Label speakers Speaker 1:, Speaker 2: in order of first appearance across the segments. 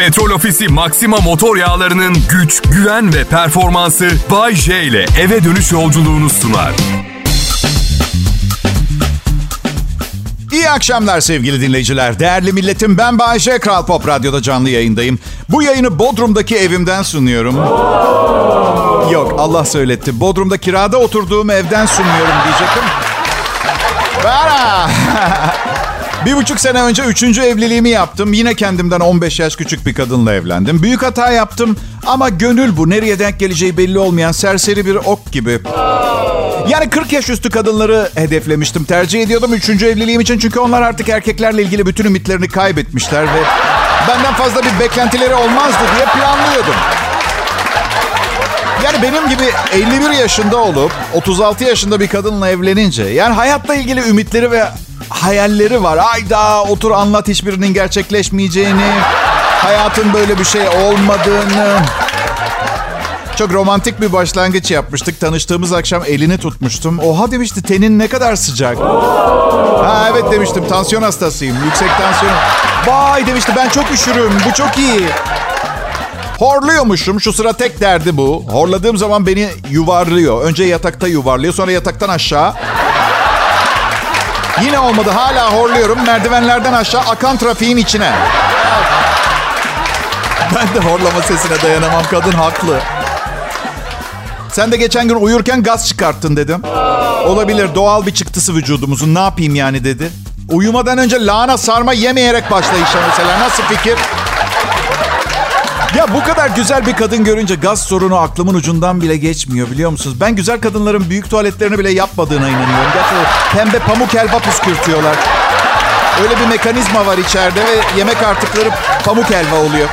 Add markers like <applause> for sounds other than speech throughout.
Speaker 1: Petrol Ofisi Maxima motor yağlarının güç, güven ve performansı Bay J ile eve dönüş yolculuğunu sunar.
Speaker 2: İyi akşamlar sevgili dinleyiciler. Değerli milletim ben Bayşe Kral Pop Radyo'da canlı yayındayım. Bu yayını Bodrum'daki evimden sunuyorum. Yok Allah söyletti. Bodrum'da kirada oturduğum evden sunuyorum diyecektim. Bara. <laughs> Bir buçuk sene önce üçüncü evliliğimi yaptım. Yine kendimden 15 yaş küçük bir kadınla evlendim. Büyük hata yaptım ama gönül bu. Nereye denk geleceği belli olmayan serseri bir ok gibi. Yani 40 yaş üstü kadınları hedeflemiştim. Tercih ediyordum üçüncü evliliğim için. Çünkü onlar artık erkeklerle ilgili bütün ümitlerini kaybetmişler ve benden fazla bir beklentileri olmazdı diye planlıyordum. Yani benim gibi 51 yaşında olup 36 yaşında bir kadınla evlenince yani hayatla ilgili ümitleri ve hayalleri var. Ayda otur anlat hiçbirinin gerçekleşmeyeceğini, hayatın böyle bir şey olmadığını. Çok romantik bir başlangıç yapmıştık. Tanıştığımız akşam elini tutmuştum. Oha demişti tenin ne kadar sıcak. Ha evet demiştim tansiyon hastasıyım. Yüksek tansiyon. Vay demişti ben çok üşürüm. Bu çok iyi. Horluyormuşum. Şu sıra tek derdi bu. Horladığım zaman beni yuvarlıyor. Önce yatakta yuvarlıyor. Sonra yataktan aşağı. Yine olmadı. Hala horluyorum. Merdivenlerden aşağı akan trafiğin içine. Ben de horlama sesine dayanamam. Kadın haklı. Sen de geçen gün uyurken gaz çıkarttın dedim. Olabilir doğal bir çıktısı vücudumuzun. Ne yapayım yani dedi. Uyumadan önce lahana sarma yemeyerek başla işe mesela. Nasıl fikir? Ya bu kadar güzel bir kadın görünce gaz sorunu aklımın ucundan bile geçmiyor biliyor musunuz? Ben güzel kadınların büyük tuvaletlerini bile yapmadığına inanıyorum. Gerçekten pembe pamuk helva püskürtüyorlar. Öyle bir mekanizma var içeride ve yemek artıkları pamuk helva oluyor.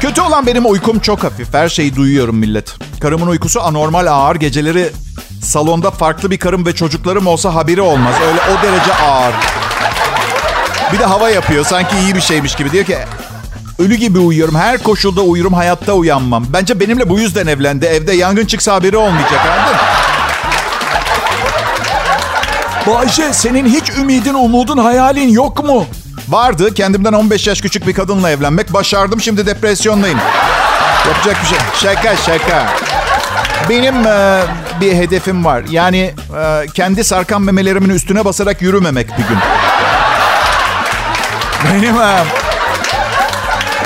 Speaker 2: Kötü olan benim uykum çok hafif. Her şeyi duyuyorum millet. Karımın uykusu anormal ağır. Geceleri salonda farklı bir karım ve çocuklarım olsa haberi olmaz. Öyle o derece ağır. Bir de hava yapıyor. Sanki iyi bir şeymiş gibi. Diyor ki ölü gibi uyuyorum. Her koşulda uyurum. Hayatta uyanmam. Bence benimle bu yüzden evlendi. Evde yangın çıksa haberi olmayacak. Anladın? Bayşe senin hiç ümidin, umudun, hayalin yok mu? Vardı. Kendimden 15 yaş küçük bir kadınla evlenmek. Başardım. Şimdi depresyondayım. Yapacak bir şey. Şaka şaka. Benim e, bir hedefim var. Yani e, kendi sarkan memelerimin üstüne basarak yürümemek bir gün. Benim e,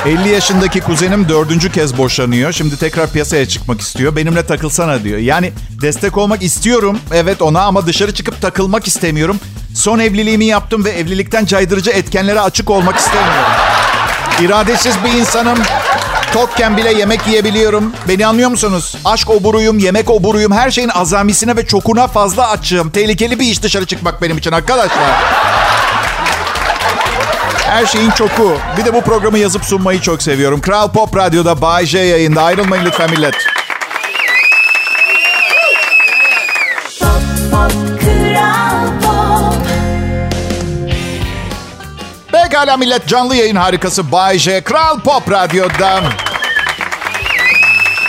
Speaker 2: 50 yaşındaki kuzenim dördüncü kez boşanıyor. Şimdi tekrar piyasaya çıkmak istiyor. Benimle takılsana diyor. Yani destek olmak istiyorum. Evet ona ama dışarı çıkıp takılmak istemiyorum. Son evliliğimi yaptım ve evlilikten caydırıcı etkenlere açık olmak istemiyorum. İradesiz bir insanım. Tokken bile yemek yiyebiliyorum. Beni anlıyor musunuz? Aşk oburuyum, yemek oburuyum. Her şeyin azamisine ve çokuna fazla açığım. Tehlikeli bir iş dışarı çıkmak benim için arkadaşlar. Her şeyin çoku. Bir de bu programı yazıp sunmayı çok seviyorum. Kral Pop Radyo'da Bay J yayında. Ayrılmayın lütfen millet. Pekala millet canlı yayın harikası Bay J. Kral Pop Radyo'da.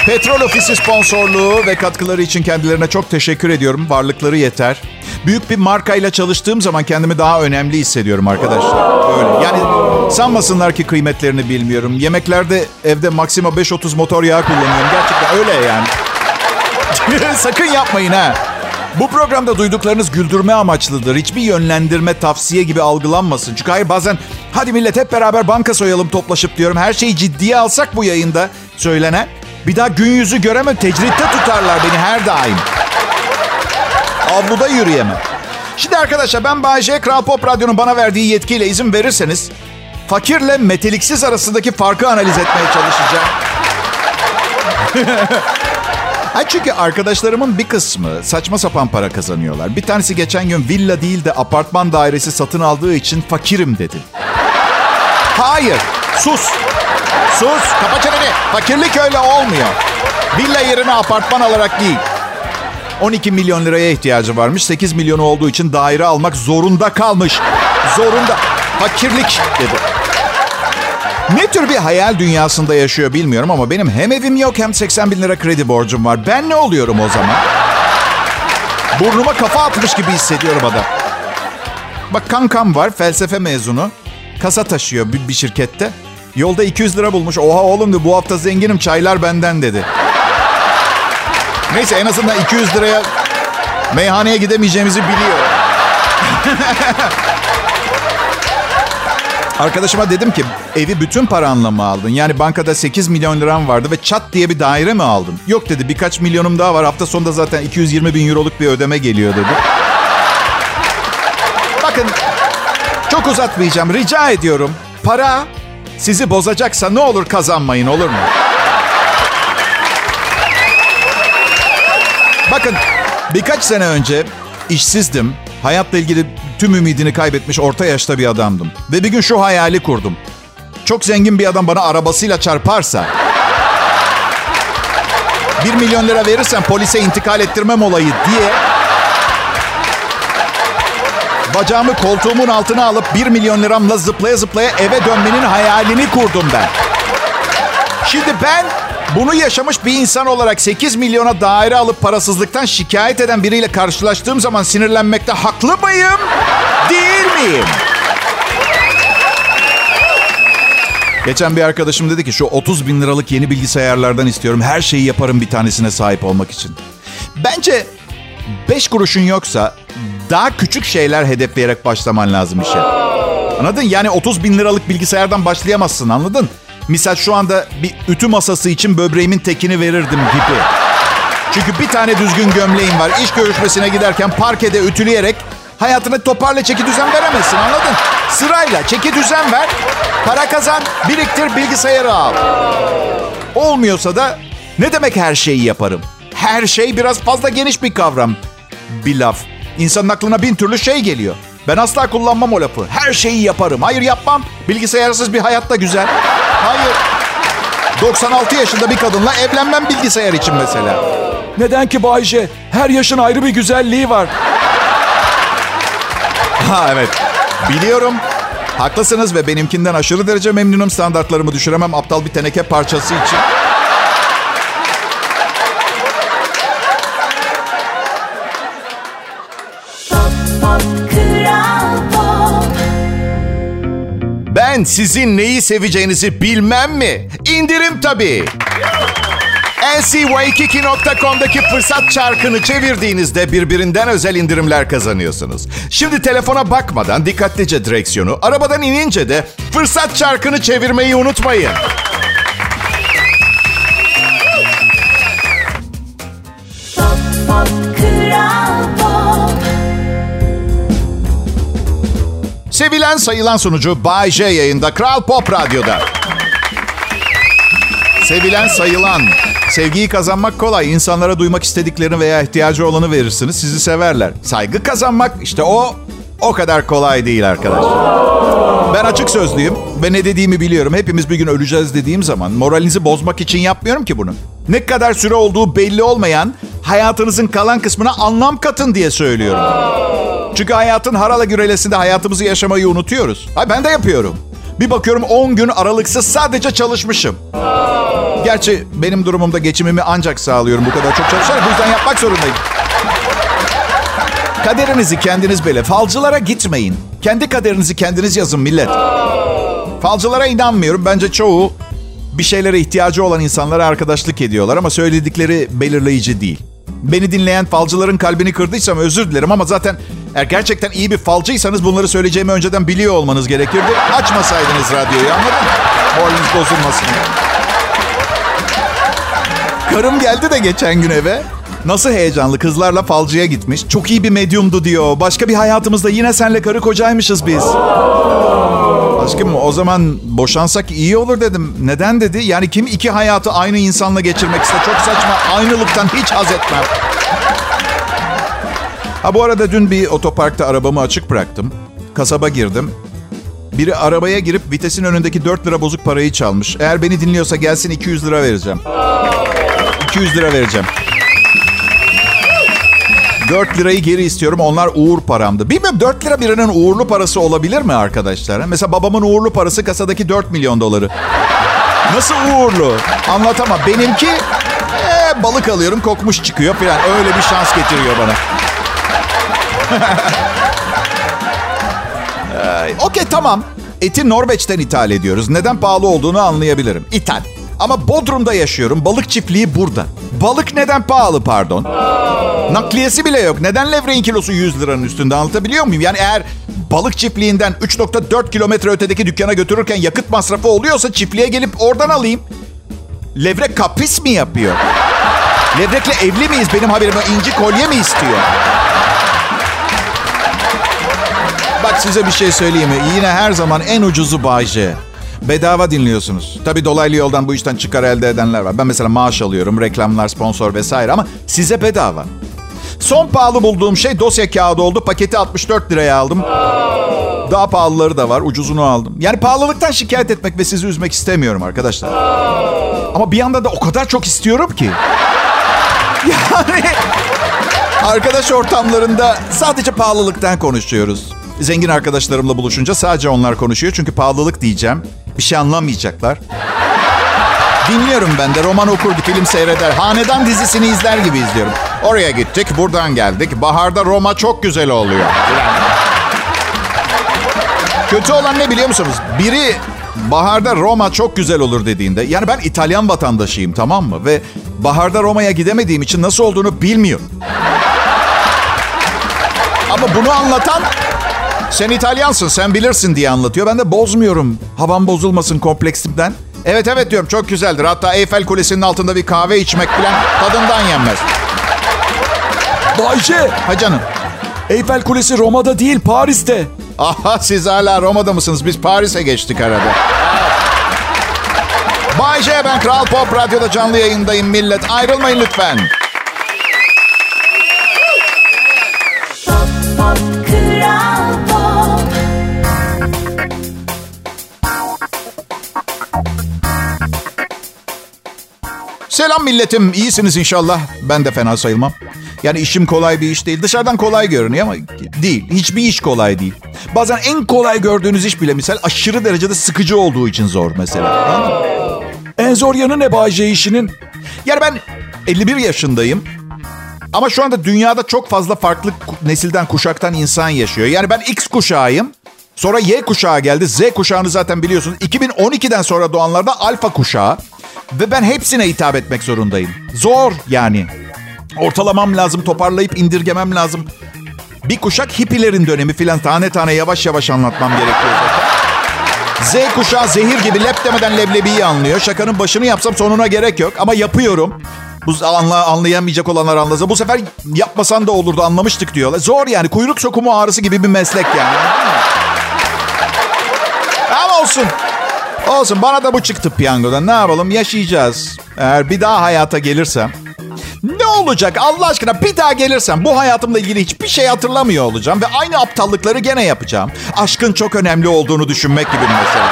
Speaker 2: Petrol Ofisi sponsorluğu ve katkıları için kendilerine çok teşekkür ediyorum. Varlıkları yeter. Büyük bir markayla çalıştığım zaman kendimi daha önemli hissediyorum arkadaşlar. Öyle. Yani sanmasınlar ki kıymetlerini bilmiyorum. Yemeklerde evde Maxima 530 motor yağı kullanıyorum. Gerçekten öyle yani. <laughs> Sakın yapmayın ha. Bu programda duyduklarınız güldürme amaçlıdır. Hiçbir yönlendirme, tavsiye gibi algılanmasın. Çünkü hayır bazen hadi millet hep beraber banka soyalım toplaşıp diyorum. Her şeyi ciddiye alsak bu yayında söylenen. Bir daha gün yüzü göremem. Tecritte tutarlar beni her daim. Avluda yürüyemem. Şimdi arkadaşlar ben Bayece Kral Pop Radyo'nun bana verdiği yetkiyle izin verirseniz fakirle meteliksiz arasındaki farkı analiz etmeye çalışacağım. <laughs> ha çünkü arkadaşlarımın bir kısmı saçma sapan para kazanıyorlar. Bir tanesi geçen gün villa değil de apartman dairesi satın aldığı için fakirim dedi. Hayır, sus. Sus, kapa çeneni. Fakirlik öyle olmuyor. Villa yerine apartman alarak değil. 12 milyon liraya ihtiyacı varmış. 8 milyonu olduğu için daire almak zorunda kalmış. Zorunda. Fakirlik dedi. Ne tür bir hayal dünyasında yaşıyor bilmiyorum ama benim hem evim yok hem 80 bin lira kredi borcum var. Ben ne oluyorum o zaman? Burnuma kafa atmış gibi hissediyorum adam. Bak kankam var felsefe mezunu. Kasa taşıyor bir, bir şirkette. Yolda 200 lira bulmuş. Oha oğlum de bu hafta zenginim çaylar benden dedi. Neyse en azından 200 liraya meyhaneye gidemeyeceğimizi biliyor. Arkadaşıma dedim ki evi bütün paranla mı aldın? Yani bankada 8 milyon liram vardı ve çat diye bir daire mi aldın? Yok dedi birkaç milyonum daha var. Hafta sonunda zaten 220 bin euroluk bir ödeme geliyor dedi. Bakın çok uzatmayacağım rica ediyorum. Para sizi bozacaksa ne olur kazanmayın olur mu? Bakın birkaç sene önce işsizdim. Hayatla ilgili tüm ümidini kaybetmiş orta yaşta bir adamdım. Ve bir gün şu hayali kurdum. Çok zengin bir adam bana arabasıyla çarparsa... bir milyon lira verirsen polise intikal ettirmem olayı diye... Bacağımı koltuğumun altına alıp bir milyon liramla zıplaya zıplaya eve dönmenin hayalini kurdum ben. Şimdi ben bunu yaşamış bir insan olarak 8 milyona daire alıp parasızlıktan şikayet eden biriyle karşılaştığım zaman sinirlenmekte haklı mıyım? Değil miyim? Geçen bir arkadaşım dedi ki şu 30 bin liralık yeni bilgisayarlardan istiyorum. Her şeyi yaparım bir tanesine sahip olmak için. Bence 5 kuruşun yoksa daha küçük şeyler hedefleyerek başlaman lazım işe. Anladın? Yani 30 bin liralık bilgisayardan başlayamazsın anladın? Misal şu anda bir ütü masası için böbreğimin tekini verirdim gibi. Çünkü bir tane düzgün gömleğim var. İş görüşmesine giderken parkede ütüleyerek hayatını toparla çeki düzen veremezsin anladın? Sırayla çeki düzen ver, para kazan, biriktir, bilgisayarı al. Olmuyorsa da ne demek her şeyi yaparım? Her şey biraz fazla geniş bir kavram. Bir laf. İnsanın aklına bin türlü şey geliyor. Ben asla kullanmam o lafı. Her şeyi yaparım. Hayır yapmam. Bilgisayarsız bir hayat da güzel. Hayır. 96 yaşında bir kadınla evlenmem bilgisayar için mesela. Neden ki Bayce? Her yaşın ayrı bir güzelliği var. Ha evet. Biliyorum. Haklısınız ve benimkinden aşırı derece memnunum. Standartlarımı düşüremem aptal bir teneke parçası için. Ben sizin neyi seveceğinizi bilmem mi? İndirim tabii. ncwaikiki.com'daki fırsat çarkını çevirdiğinizde birbirinden özel indirimler kazanıyorsunuz. Şimdi telefona bakmadan dikkatlice direksiyonu, arabadan inince de fırsat çarkını çevirmeyi unutmayın. Sevilen sayılan sunucu Bay J yayında Kral Pop Radyo'da. Sevilen sayılan. Sevgiyi kazanmak kolay. İnsanlara duymak istediklerini veya ihtiyacı olanı verirsiniz. Sizi severler. Saygı kazanmak işte o o kadar kolay değil arkadaşlar. Ben açık sözlüyüm ve ne dediğimi biliyorum. Hepimiz bir gün öleceğiz dediğim zaman moralinizi bozmak için yapmıyorum ki bunu. Ne kadar süre olduğu belli olmayan hayatınızın kalan kısmına anlam katın diye söylüyorum. Çünkü hayatın harala gürelesinde hayatımızı yaşamayı unutuyoruz. Ay ben de yapıyorum. Bir bakıyorum 10 gün aralıksız sadece çalışmışım. Gerçi benim durumumda geçimimi ancak sağlıyorum bu kadar çok çalışarak. Bu yüzden yapmak zorundayım. Kaderinizi kendiniz belirle. Falcılara gitmeyin. Kendi kaderinizi kendiniz yazın millet. Falcılara inanmıyorum. Bence çoğu bir şeylere ihtiyacı olan insanlara arkadaşlık ediyorlar ama söyledikleri belirleyici değil. Beni dinleyen falcıların kalbini kırdıysam özür dilerim ama zaten eğer gerçekten iyi bir falcıysanız bunları söyleyeceğimi önceden biliyor olmanız gerekirdi. Açmasaydınız radyoyu anladın mı? Moraliniz bozulmasın. Karım geldi de geçen gün eve. Nasıl heyecanlı kızlarla falcıya gitmiş. Çok iyi bir medyumdu diyor. Başka bir hayatımızda yine senle karı kocaymışız biz. Aşkım o zaman boşansak iyi olur dedim. Neden dedi? Yani kim iki hayatı aynı insanla geçirmek ister? Çok saçma. Aynılıktan hiç haz etmem. Ha bu arada dün bir otoparkta arabamı açık bıraktım. Kasaba girdim. Biri arabaya girip vitesin önündeki 4 lira bozuk parayı çalmış. Eğer beni dinliyorsa gelsin 200 lira vereceğim. 200 lira vereceğim. 4 lirayı geri istiyorum. Onlar uğur paramdı. Bilmiyorum 4 lira birinin uğurlu parası olabilir mi arkadaşlar? Mesela babamın uğurlu parası kasadaki 4 milyon doları. Nasıl uğurlu? Anlatamam. Benimki ee, balık alıyorum kokmuş çıkıyor falan. Öyle bir şans getiriyor bana. <laughs> Okey tamam. Eti Norveç'ten ithal ediyoruz. Neden pahalı olduğunu anlayabilirim. İthal. Ama Bodrum'da yaşıyorum. Balık çiftliği burada. Balık neden pahalı pardon? Nakliyesi bile yok. Neden levreğin kilosu 100 liranın üstünde anlatabiliyor muyum? Yani eğer balık çiftliğinden 3.4 kilometre ötedeki dükkana götürürken yakıt masrafı oluyorsa çiftliğe gelip oradan alayım. Levrek kapris mi yapıyor? Levrekle evli miyiz? Benim haberim inci kolye mi istiyor? Bak size bir şey söyleyeyim mi? Yine her zaman en ucuzu Bayce. Bedava dinliyorsunuz. Tabii dolaylı yoldan bu işten çıkar elde edenler var. Ben mesela maaş alıyorum, reklamlar, sponsor vesaire ama size bedava. Son pahalı bulduğum şey dosya kağıdı oldu. Paketi 64 liraya aldım. Daha pahalıları da var. Ucuzunu aldım. Yani pahalılıktan şikayet etmek ve sizi üzmek istemiyorum arkadaşlar. Ama bir yandan da o kadar çok istiyorum ki. <laughs> Yani arkadaş ortamlarında sadece pahalılıktan konuşuyoruz. Zengin arkadaşlarımla buluşunca sadece onlar konuşuyor. Çünkü pahalılık diyeceğim. Bir şey anlamayacaklar. Dinliyorum ben de roman okur, film seyreder. Hanedan dizisini izler gibi izliyorum. Oraya gittik, buradan geldik. Baharda Roma çok güzel oluyor. Kötü olan ne biliyor musunuz? Biri baharda Roma çok güzel olur dediğinde. Yani ben İtalyan vatandaşıyım tamam mı? Ve baharda Roma'ya gidemediğim için nasıl olduğunu bilmiyorum. Ama bunu anlatan sen İtalyansın sen bilirsin diye anlatıyor. Ben de bozmuyorum. Havam bozulmasın kompleksimden. Evet evet diyorum çok güzeldir. Hatta Eyfel Kulesi'nin altında bir kahve içmek falan tadından yenmez.
Speaker 3: Bayce,
Speaker 2: Ha canım.
Speaker 3: Eyfel Kulesi Roma'da değil Paris'te.
Speaker 2: Aha siz hala Roma'da mısınız? Biz Paris'e geçtik arada. Bay J ben Kral Pop Radyo'da canlı yayındayım millet. Ayrılmayın lütfen. Selam milletim. İyisiniz inşallah. Ben de fena sayılmam. Yani işim kolay bir iş değil. Dışarıdan kolay görünüyor ama değil. Hiçbir iş kolay değil. Bazen en kolay gördüğünüz iş bile misal aşırı derecede sıkıcı olduğu için zor mesela. Mı?
Speaker 3: En zor yanı ne Bayce işinin?
Speaker 2: Yani ben 51 yaşındayım. Ama şu anda dünyada çok fazla farklı nesilden, kuşaktan insan yaşıyor. Yani ben X kuşağıyım. Sonra Y kuşağı geldi. Z kuşağını zaten biliyorsunuz. 2012'den sonra doğanlarda alfa kuşağı. Ve ben hepsine hitap etmek zorundayım. Zor yani. Ortalamam lazım, toparlayıp indirgemem lazım. Bir kuşak hippilerin dönemi filan tane tane yavaş yavaş anlatmam gerekiyor. Z kuşağı zehir gibi lep demeden leblebiyi anlıyor. Şakanın başını yapsam sonuna gerek yok ama yapıyorum. Bu anla, anlayamayacak olanlar anlasa. Bu sefer yapmasan da olurdu anlamıştık diyorlar. Zor yani kuyruk sokumu ağrısı gibi bir meslek yani. Ama olsun. Olsun bana da bu çıktı piyangodan. Ne yapalım yaşayacağız. Eğer bir daha hayata gelirsem. Ne olacak Allah aşkına bir daha gelirsem bu hayatımla ilgili hiçbir şey hatırlamıyor olacağım. Ve aynı aptallıkları gene yapacağım. Aşkın çok önemli olduğunu düşünmek gibi mesela.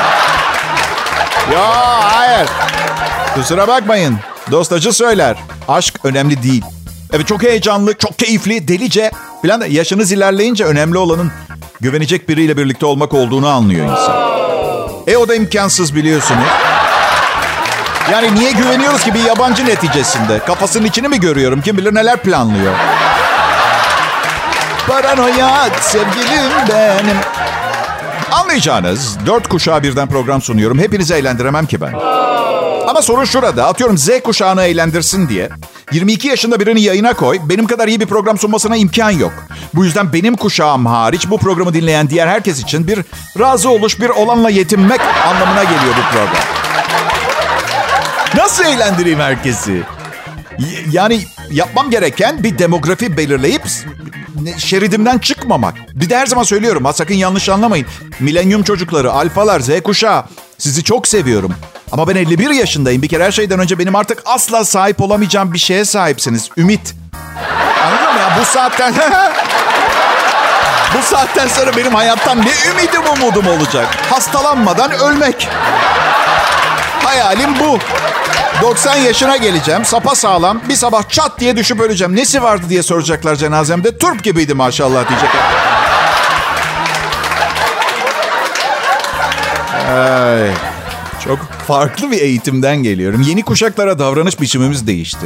Speaker 2: Ya hayır. Kusura bakmayın. Dostacı söyler. Aşk önemli değil. Evet çok heyecanlı, çok keyifli, delice. Falan yaşınız ilerleyince önemli olanın güvenecek biriyle birlikte olmak olduğunu anlıyor insan. E o da imkansız biliyorsunuz. Yani niye güveniyoruz ki bir yabancı neticesinde? Kafasının içini mi görüyorum? Kim bilir neler planlıyor. Paranoya sevgilim benim. Anlayacağınız dört kuşağı birden program sunuyorum. Hepinizi eğlendiremem ki ben. Ama sorun şurada. Atıyorum Z kuşağını eğlendirsin diye. 22 yaşında birini yayına koy. Benim kadar iyi bir program sunmasına imkan yok. Bu yüzden benim kuşağım hariç bu programı dinleyen diğer herkes için bir razı oluş, bir olanla yetinmek anlamına geliyor bu program. Nasıl eğlendireyim herkesi? Yani yapmam gereken bir demografi belirleyip şeridimden çıkmamak. Bir de her zaman söylüyorum ha sakın yanlış anlamayın. Milenyum çocukları, alfalar, Z kuşağı sizi çok seviyorum. Ama ben 51 yaşındayım. Bir kere her şeyden önce benim artık asla sahip olamayacağım bir şeye sahipsiniz. Ümit. Anladın mı ya? Bu saatten... <laughs> Bu saatten sonra benim hayattan ne ümidim umudum olacak? Hastalanmadan ölmek. Hayalim bu. 90 yaşına geleceğim. Sapa sağlam. Bir sabah çat diye düşüp öleceğim. Nesi vardı diye soracaklar cenazemde. Turp gibiydi maşallah diyecekler. Farklı bir eğitimden geliyorum. Yeni kuşaklara davranış biçimimiz değişti.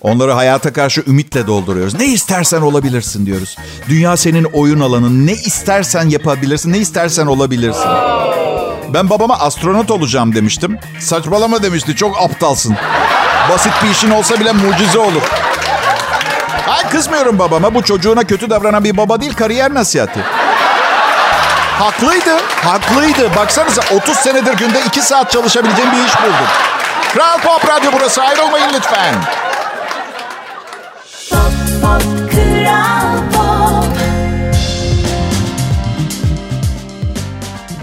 Speaker 2: Onları hayata karşı ümitle dolduruyoruz. Ne istersen olabilirsin diyoruz. Dünya senin oyun alanın. Ne istersen yapabilirsin, ne istersen olabilirsin. Ben babama astronot olacağım demiştim. Saçmalama demişti. Çok aptalsın. Basit bir işin olsa bile mucize olur. Ay kızmıyorum babama. Bu çocuğuna kötü davranan bir baba değil, kariyer nasihati. Haklıydı, haklıydı. Baksanıza 30 senedir günde 2 saat çalışabileceğim bir iş buldum. Kral Pop Radyo burası. Ayrılmayın lütfen.
Speaker 4: Pop pop kral pop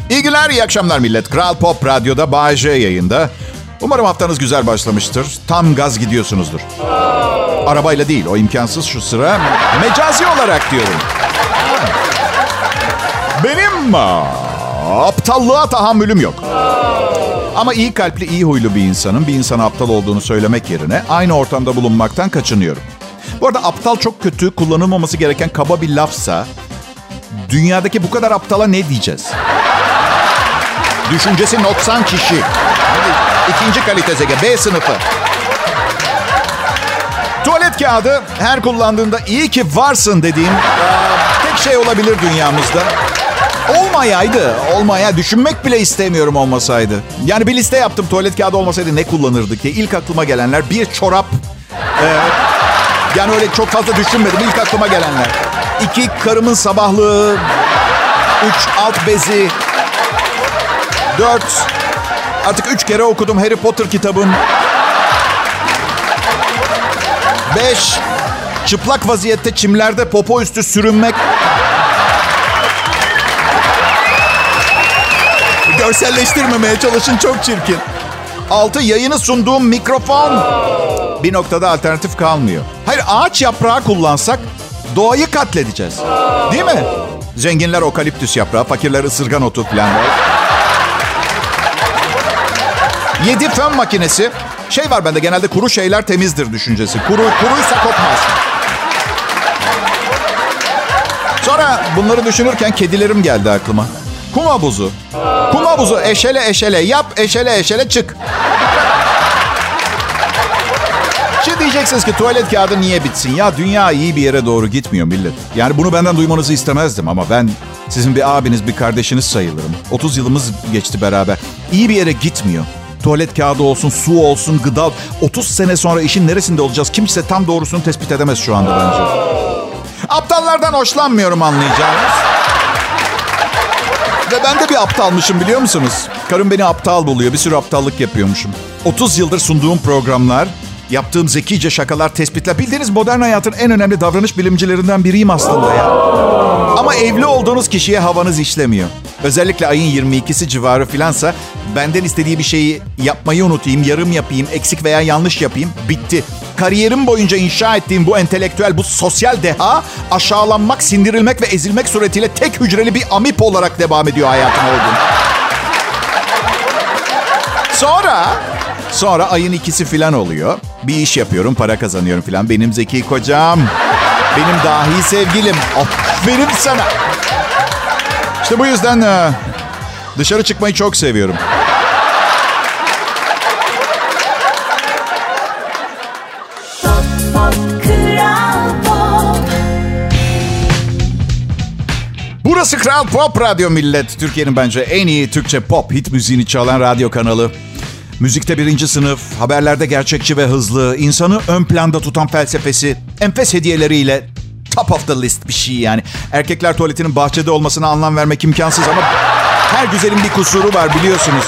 Speaker 2: İyi günler, iyi akşamlar millet. Kral Pop Radyo'da J yayında. Umarım haftanız güzel başlamıştır. Tam gaz gidiyorsunuzdur. Arabayla değil, o imkansız şu sıra. Mecazi olarak diyorum. Aptallığa tahammülüm yok. Ama iyi kalpli, iyi huylu bir insanın bir insana aptal olduğunu söylemek yerine aynı ortamda bulunmaktan kaçınıyorum. Bu arada aptal çok kötü, kullanılmaması gereken kaba bir lafsa dünyadaki bu kadar aptala ne diyeceğiz? Düşüncesi noksan kişi. İkinci kalite zege. B sınıfı. Tuvalet kağıdı her kullandığında iyi ki varsın dediğim tek şey olabilir dünyamızda. Olmayaydı. Olmaya düşünmek bile istemiyorum olmasaydı. Yani bir liste yaptım tuvalet kağıdı olmasaydı ne kullanırdık diye. İlk aklıma gelenler bir çorap. eee, yani öyle çok fazla düşünmedim. İlk aklıma gelenler. İki karımın sabahlığı. Üç alt bezi. Dört. Artık üç kere okudum Harry Potter kitabın. Beş. Çıplak vaziyette çimlerde popo üstü sürünmek. Görselleştirmemeye çalışın çok çirkin. Altı yayını sunduğum mikrofon. Bir noktada alternatif kalmıyor. Hayır ağaç yaprağı kullansak doğayı katledeceğiz. Değil mi? Zenginler okaliptüs yaprağı, fakirler ısırgan otu falan. Yedi fön makinesi. Şey var bende genelde kuru şeyler temizdir düşüncesi. Kuru, kuruysa kopmaz. Sonra bunları düşünürken kedilerim geldi aklıma. Kum havuzu. Kum havuzu eşele eşele yap eşele eşele çık. Şimdi diyeceksiniz ki tuvalet kağıdı niye bitsin? Ya dünya iyi bir yere doğru gitmiyor millet. Yani bunu benden duymanızı istemezdim ama ben sizin bir abiniz, bir kardeşiniz sayılırım. 30 yılımız geçti beraber. İyi bir yere gitmiyor. Tuvalet kağıdı olsun, su olsun, gıda. 30 sene sonra işin neresinde olacağız? Kimse tam doğrusunu tespit edemez şu anda bence. Aptallardan hoşlanmıyorum anlayacağınız. Ve ben de bir aptalmışım biliyor musunuz? Karım beni aptal buluyor. Bir sürü aptallık yapıyormuşum. 30 yıldır sunduğum programlar, yaptığım zekice şakalar, tespitler. Bildiğiniz modern hayatın en önemli davranış bilimcilerinden biriyim aslında ya. Ama evli olduğunuz kişiye havanız işlemiyor. Özellikle ayın 22'si civarı filansa benden istediği bir şeyi yapmayı unutayım, yarım yapayım, eksik veya yanlış yapayım. Bitti. Kariyerim boyunca inşa ettiğim bu entelektüel, bu sosyal deha aşağılanmak, sindirilmek ve ezilmek suretiyle tek hücreli bir amip olarak devam ediyor hayatına olduğum. Sonra, sonra ayın ikisi filan oluyor. Bir iş yapıyorum, para kazanıyorum filan. Benim zeki kocam, benim dahi sevgilim. Aferin sana. İşte bu yüzden e, dışarı çıkmayı çok seviyorum. Burası Kral Pop Radyo Millet. Türkiye'nin bence en iyi Türkçe pop hit müziğini çalan radyo kanalı. Müzikte birinci sınıf, haberlerde gerçekçi ve hızlı, insanı ön planda tutan felsefesi, enfes hediyeleriyle top of the list bir şey yani. Erkekler tuvaletinin bahçede olmasına anlam vermek imkansız ama her güzelin bir kusuru var biliyorsunuz.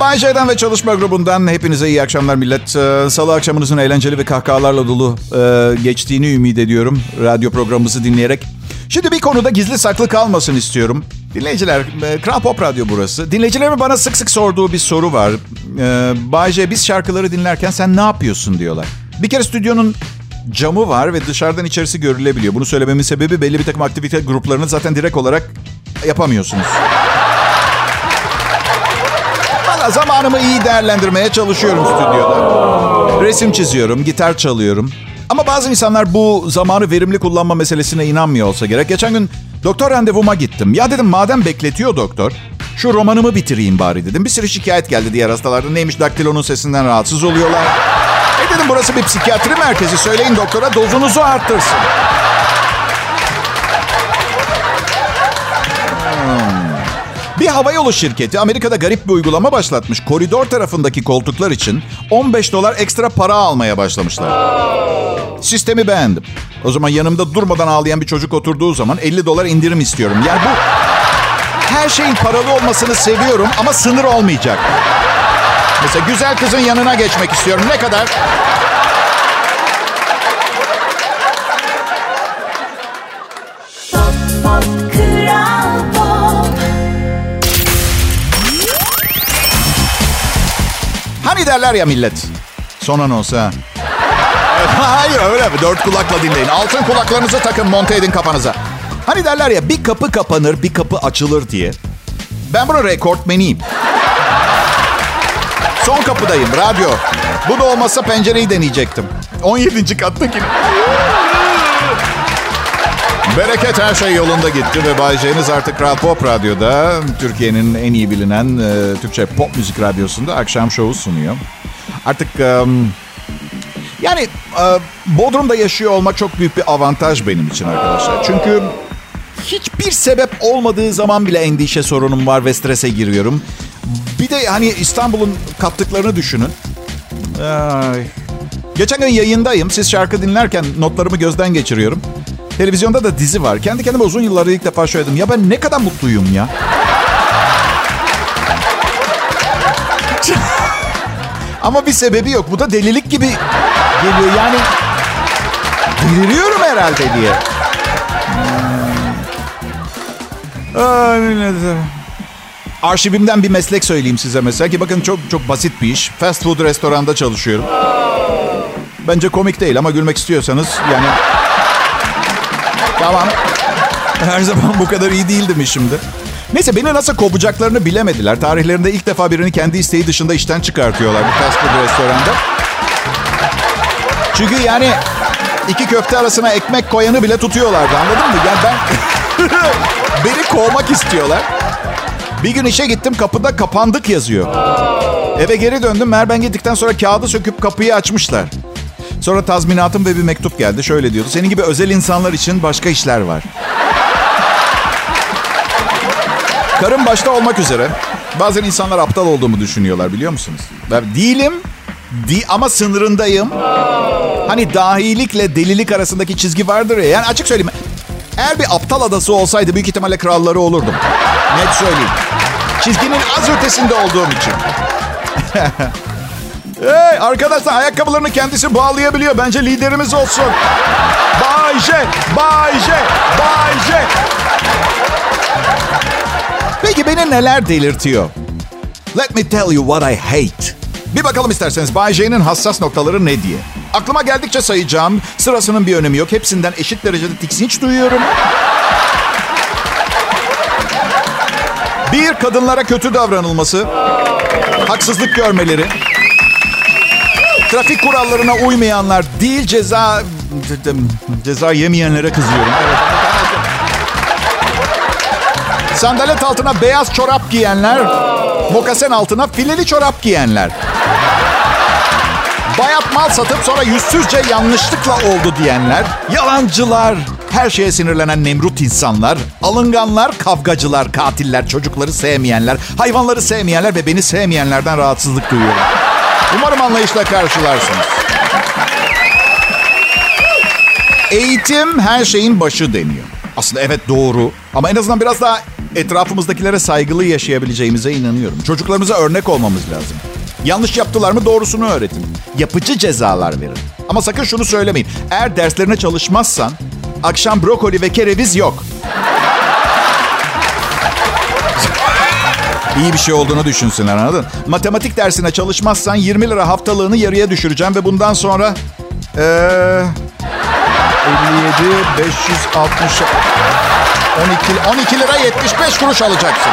Speaker 2: Bay J'den ve çalışma grubundan hepinize iyi akşamlar millet. Ee, Salı akşamınızın eğlenceli ve kahkahalarla dolu e, geçtiğini ümit ediyorum radyo programımızı dinleyerek. Şimdi bir konuda gizli saklı kalmasın istiyorum. Dinleyiciler, e, Kral Pop Radyo burası. Dinleyicilerimin bana sık sık sorduğu bir soru var. Ee, Bay J, biz şarkıları dinlerken sen ne yapıyorsun diyorlar. Bir kere stüdyonun camı var ve dışarıdan içerisi görülebiliyor. Bunu söylememin sebebi belli bir takım aktivite gruplarını zaten direkt olarak yapamıyorsunuz. Valla zamanımı iyi değerlendirmeye çalışıyorum stüdyoda. Resim çiziyorum, gitar çalıyorum. Ama bazı insanlar bu zamanı verimli kullanma meselesine inanmıyor olsa gerek. Geçen gün doktor randevuma gittim. Ya dedim madem bekletiyor doktor, şu romanımı bitireyim bari dedim. Bir sürü şikayet geldi diğer hastalarda. Neymiş daktilonun sesinden rahatsız oluyorlar. Dedim burası bir psikiyatri merkezi. Söyleyin doktora dozunuzu arttırsın. Bir havayolu şirketi Amerika'da garip bir uygulama başlatmış. Koridor tarafındaki koltuklar için 15 dolar ekstra para almaya başlamışlar. Sistemi beğendim. O zaman yanımda durmadan ağlayan bir çocuk oturduğu zaman 50 dolar indirim istiyorum. Yani bu her şeyin paralı olmasını seviyorum ama sınır olmayacak. Mesela güzel kızın yanına geçmek istiyorum. Ne kadar?
Speaker 4: Pop Pop Kral Pop
Speaker 2: Hani derler ya millet. Son ha. Hayır öyle mi? Dört kulakla dinleyin. Altın kulaklarınızı takın monte edin kafanıza. Hani derler ya bir kapı kapanır bir kapı açılır diye. Ben bunun rekortmeniyim. Son kapıdayım radyo. Bu da olmazsa pencereyi deneyecektim. 17. kattakini. Bereket her şey yolunda gitti ve Bay J'niz artık Kral Pop Radyo'da Türkiye'nin en iyi bilinen e, Türkçe pop müzik radyosunda akşam şovu sunuyor. Artık e, yani e, Bodrum'da yaşıyor olmak çok büyük bir avantaj benim için arkadaşlar. Çünkü hiçbir sebep olmadığı zaman bile endişe sorunum var ve strese giriyorum. Bir de hani İstanbul'un kattıklarını düşünün. Ay. Geçen gün yayındayım. Siz şarkı dinlerken notlarımı gözden geçiriyorum. Televizyonda da dizi var. Kendi kendime uzun yıllarda ilk defa söyledim. Ya ben ne kadar mutluyum ya. <laughs> Ama bir sebebi yok. Bu da delilik gibi geliyor. Yani deliriyorum herhalde diye. Ay, ne- Arşivimden bir meslek söyleyeyim size mesela ki bakın çok çok basit bir iş. Fast food restoranda çalışıyorum. Bence komik değil ama gülmek istiyorsanız yani... Tamam. Her zaman bu kadar iyi değildim işimde. Neyse beni nasıl kovacaklarını bilemediler. Tarihlerinde ilk defa birini kendi isteği dışında işten çıkartıyorlar bir fast food restoranda. Çünkü yani iki köfte arasına ekmek koyanı bile tutuyorlardı anladın mı? Yani ben... <laughs> beni kovmak istiyorlar. Bir gün işe gittim kapıda kapandık yazıyor. Eve geri döndüm. Meğer ben gittikten sonra kağıdı söküp kapıyı açmışlar. Sonra tazminatım ve bir mektup geldi. Şöyle diyordu. Senin gibi özel insanlar için başka işler var. Karım başta olmak üzere. Bazen insanlar aptal olduğumu düşünüyorlar biliyor musunuz? Ben değilim. Di ama sınırındayım. Hani dahilikle delilik arasındaki çizgi vardır ya. Yani açık söyleyeyim. Eğer bir aptal adası olsaydı büyük ihtimalle kralları olurdum. Net söyleyeyim. Çizginin az ötesinde olduğum için. <laughs> hey arkadaşlar ayakkabılarını kendisi bağlayabiliyor. Bence liderimiz olsun. Bay J, Bay J, Bay J. Peki beni neler delirtiyor? Let me tell you what I hate. Bir bakalım isterseniz Bay J'nin hassas noktaları ne diye. Aklıma geldikçe sayacağım. Sırasının bir önemi yok. Hepsinden eşit derecede tiksinç duyuyorum. Bir, kadınlara kötü davranılması. Haksızlık görmeleri. Trafik kurallarına uymayanlar değil ceza... Ceza yemeyenlere kızıyorum. Evet. Sandalet altına beyaz çorap giyenler, mokasen altına fileli çorap giyenler. Bayat mal satıp sonra yüzsüzce yanlışlıkla oldu diyenler, yalancılar, her şeye sinirlenen nemrut insanlar, alınganlar, kavgacılar, katiller, çocukları sevmeyenler, hayvanları sevmeyenler ve beni sevmeyenlerden rahatsızlık duyuyorum. Umarım anlayışla karşılarsınız. Eğitim her şeyin başı deniyor. Aslında evet doğru ama en azından biraz daha etrafımızdakilere saygılı yaşayabileceğimize inanıyorum. Çocuklarımıza örnek olmamız lazım. Yanlış yaptılar mı doğrusunu öğretin. Yapıcı cezalar verin. Ama sakın şunu söylemeyin. Eğer derslerine çalışmazsan akşam brokoli ve kereviz yok. İyi bir şey olduğunu düşünsünler anladın? Matematik dersine çalışmazsan 20 lira haftalığını yarıya düşüreceğim ve bundan sonra... Ee, 57, 560, 12, 12 lira 75 kuruş alacaksın.